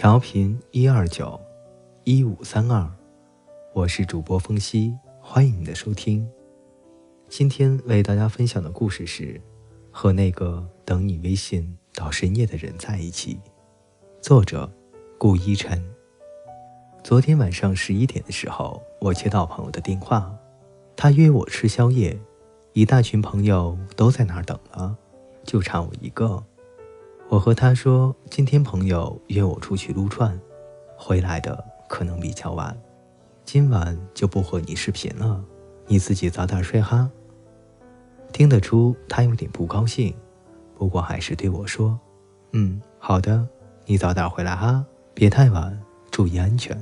调频一二九一五三二，我是主播风夕，欢迎你的收听。今天为大家分享的故事是和那个等你微信到深夜的人在一起。作者顾一晨。昨天晚上十一点的时候，我接到朋友的电话，他约我吃宵夜，一大群朋友都在那儿等了，就差我一个。我和他说，今天朋友约我出去撸串，回来的可能比较晚，今晚就不和你视频了，你自己早点睡哈。听得出他有点不高兴，不过还是对我说：“嗯，好的，你早点回来哈，别太晚，注意安全。”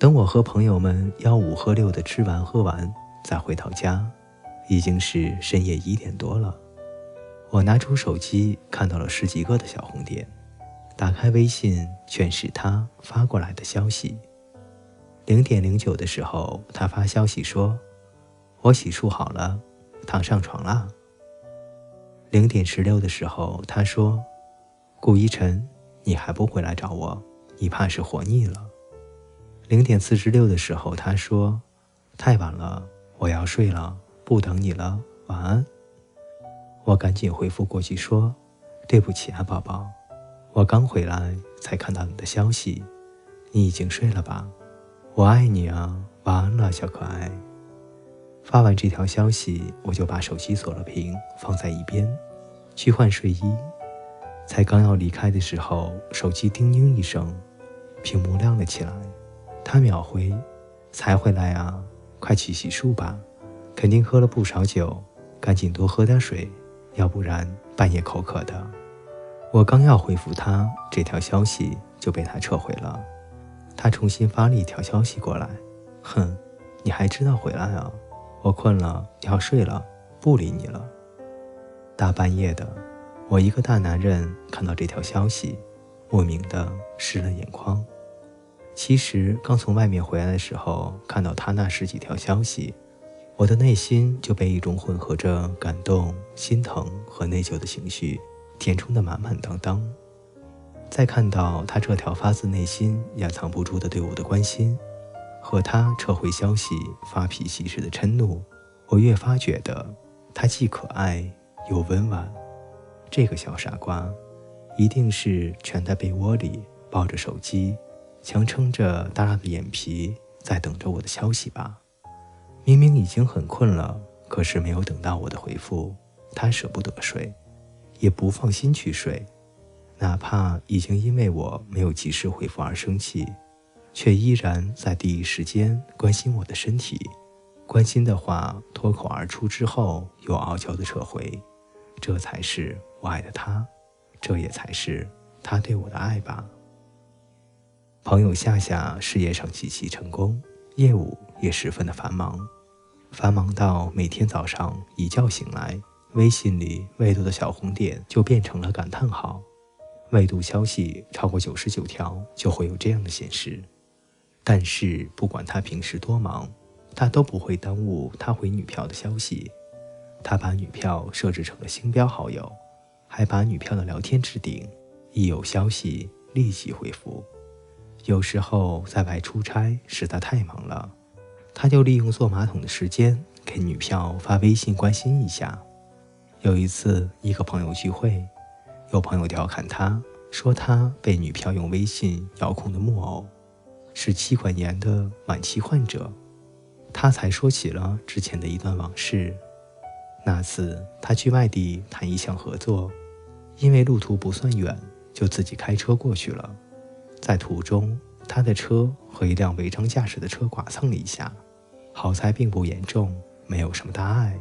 等我和朋友们吆五喝六的吃完喝完，再回到家，已经是深夜一点多了。我拿出手机，看到了十几个的小红点，打开微信，全是他发过来的消息。零点零九的时候，他发消息说：“我洗漱好了，躺上床啦。”零点十六的时候，他说：“顾一晨，你还不回来找我？你怕是活腻了。”零点四十六的时候，他说：“太晚了，我要睡了，不等你了，晚安。”我赶紧回复过去说：“对不起啊，宝宝，我刚回来才看到你的消息，你已经睡了吧？我爱你啊，晚安了，小可爱。”发完这条消息，我就把手机锁了屏，放在一边，去换睡衣。才刚要离开的时候，手机叮咛一声，屏幕亮了起来。他秒回：“才回来啊，快去洗漱吧，肯定喝了不少酒，赶紧多喝点水。”要不然半夜口渴的，我刚要回复他这条消息就被他撤回了。他重新发了一条消息过来，哼，你还知道回来啊？我困了，要睡了，不理你了。大半夜的，我一个大男人看到这条消息，莫名的湿了眼眶。其实刚从外面回来的时候，看到他那十几条消息。我的内心就被一种混合着感动、心疼和内疚的情绪填充得满满当当。再看到他这条发自内心、掩藏不住的对我的关心，和他撤回消息、发脾气时的嗔怒，我越发觉得他既可爱又温婉。这个小傻瓜，一定是蜷在被窝里抱着手机，强撑着耷拉的眼皮，在等着我的消息吧。明明已经很困了，可是没有等到我的回复，他舍不得睡，也不放心去睡，哪怕已经因为我没有及时回复而生气，却依然在第一时间关心我的身体，关心的话脱口而出之后又傲娇的撤回，这才是我爱的他，这也才是他对我的爱吧。朋友夏夏事业上极其成功，业务也十分的繁忙。繁忙到每天早上一觉醒来，微信里未读的小红点就变成了感叹号。未读消息超过九十九条，就会有这样的显示。但是不管他平时多忙，他都不会耽误他回女票的消息。他把女票设置成了星标好友，还把女票的聊天置顶，一有消息立即回复。有时候在外出差，实在太忙了。他就利用坐马桶的时间给女票发微信关心一下。有一次，一个朋友聚会，有朋友调侃他，说他被女票用微信遥控的木偶，是妻管严的晚期患者。他才说起了之前的一段往事。那次他去外地谈一项合作，因为路途不算远，就自己开车过去了。在途中，他的车和一辆违章驾驶的车剐蹭了一下。好在并不严重，没有什么大碍。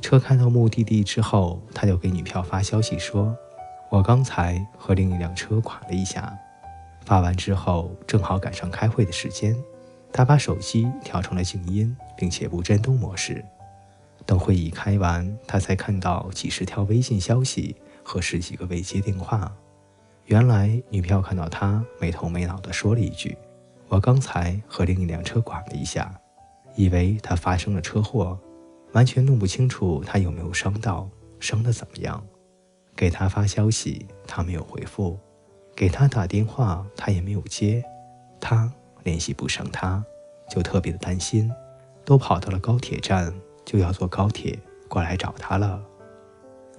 车开到目的地之后，他就给女票发消息说：“我刚才和另一辆车剐了一下。”发完之后，正好赶上开会的时间，他把手机调成了静音，并且不震动模式。等会议开完，他才看到几十条微信消息和十几个未接电话。原来女票看到他没头没脑地说了一句：“我刚才和另一辆车剐了一下。”以为他发生了车祸，完全弄不清楚他有没有伤到，伤得怎么样。给他发消息，他没有回复，给他打电话，他也没有接，他联系不上他，就特别的担心，都跑到了高铁站，就要坐高铁过来找他了。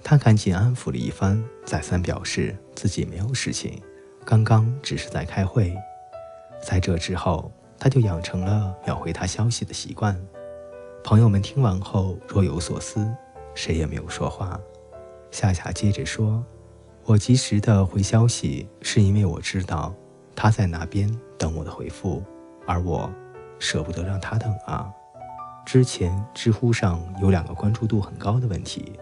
他赶紧安抚了一番，再三表示自己没有事情，刚刚只是在开会。在这之后，他就养成了秒回他消息的习惯。朋友们听完后若有所思，谁也没有说话。夏夏接着说：“我及时的回消息，是因为我知道他在那边等我的回复，而我舍不得让他等啊。”之前知乎上有两个关注度很高的问题。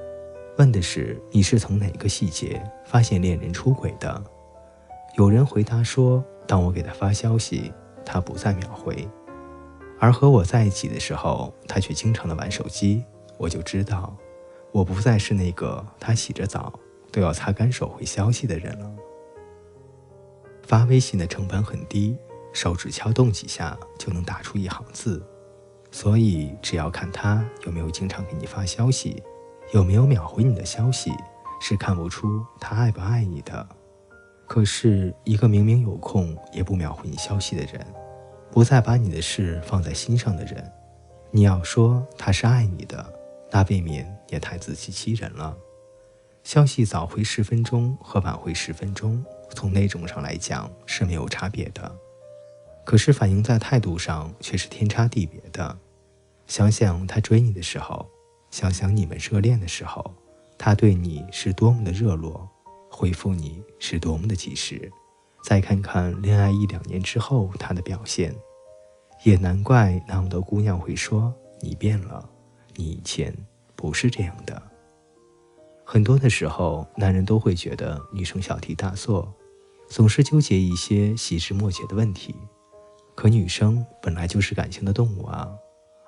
问的是你是从哪个细节发现恋人出轨的？有人回答说，当我给他发消息，他不再秒回，而和我在一起的时候，他却经常的玩手机，我就知道，我不再是那个他洗着澡都要擦干手回消息的人了。发微信的成本很低，手指敲动几下就能打出一行字，所以只要看他有没有经常给你发消息。有没有秒回你的消息，是看不出他爱不爱你的。可是，一个明明有空也不秒回你消息的人，不再把你的事放在心上的人，你要说他是爱你的，那未免也太自欺欺人了。消息早回十分钟和晚回十分钟，从那种上来讲是没有差别的，可是反映在态度上却是天差地别的。想想他追你的时候。想想你们热恋的时候，他对你是多么的热络，回复你是多么的及时。再看看恋爱一两年之后他的表现，也难怪那么多姑娘会说你变了，你以前不是这样的。很多的时候，男人都会觉得女生小题大做，总是纠结一些细枝末节的问题。可女生本来就是感性的动物啊。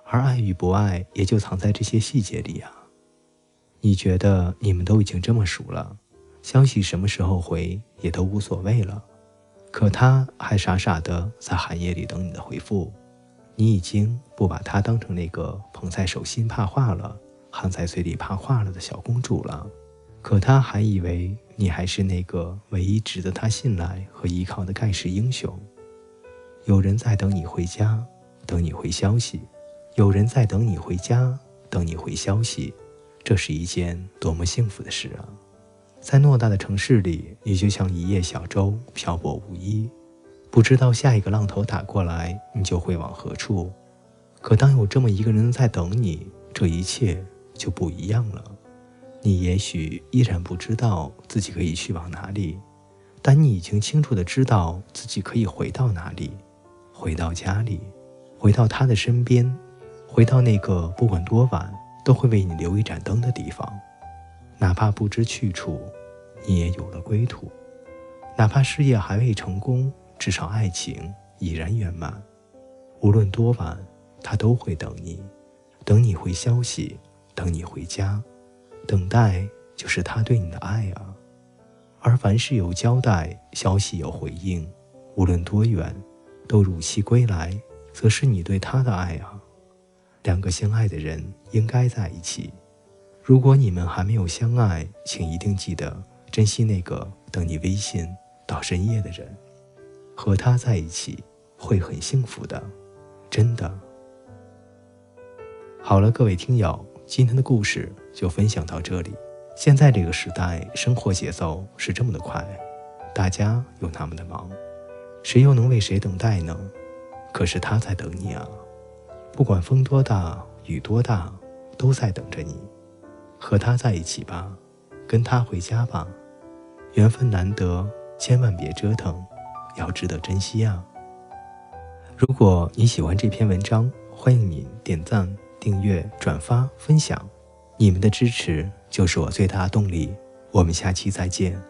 而爱与不爱，也就藏在这些细节里啊。你觉得你们都已经这么熟了，消息什么时候回也都无所谓了，可他还傻傻的在寒夜里等你的回复。你已经不把她当成那个捧在手心怕化了、含在嘴里怕化了的小公主了，可她还以为你还是那个唯一值得她信赖和依靠的盖世英雄。有人在等你回家，等你回消息。有人在等你回家，等你回消息，这是一件多么幸福的事啊！在偌大的城市里，你就像一叶小舟，漂泊无依，不知道下一个浪头打过来，你就会往何处。可当有这么一个人在等你，这一切就不一样了。你也许依然不知道自己可以去往哪里，但你已经清楚的知道自己可以回到哪里，回到家里，回到他的身边。回到那个不管多晚都会为你留一盏灯的地方，哪怕不知去处，你也有了归途；哪怕事业还未成功，至少爱情已然圆满。无论多晚，他都会等你，等你回消息，等你回家。等待就是他对你的爱啊！而凡事有交代，消息有回应，无论多远，都如期归来，则是你对他的爱啊！两个相爱的人应该在一起。如果你们还没有相爱，请一定记得珍惜那个等你微信到深夜的人，和他在一起会很幸福的，真的。好了，各位听友，今天的故事就分享到这里。现在这个时代，生活节奏是这么的快，大家又那么的忙，谁又能为谁等待呢？可是他在等你啊。不管风多大，雨多大，都在等着你。和他在一起吧，跟他回家吧。缘分难得，千万别折腾，要值得珍惜啊！如果你喜欢这篇文章，欢迎你点赞、订阅、转发、分享。你们的支持就是我最大的动力。我们下期再见。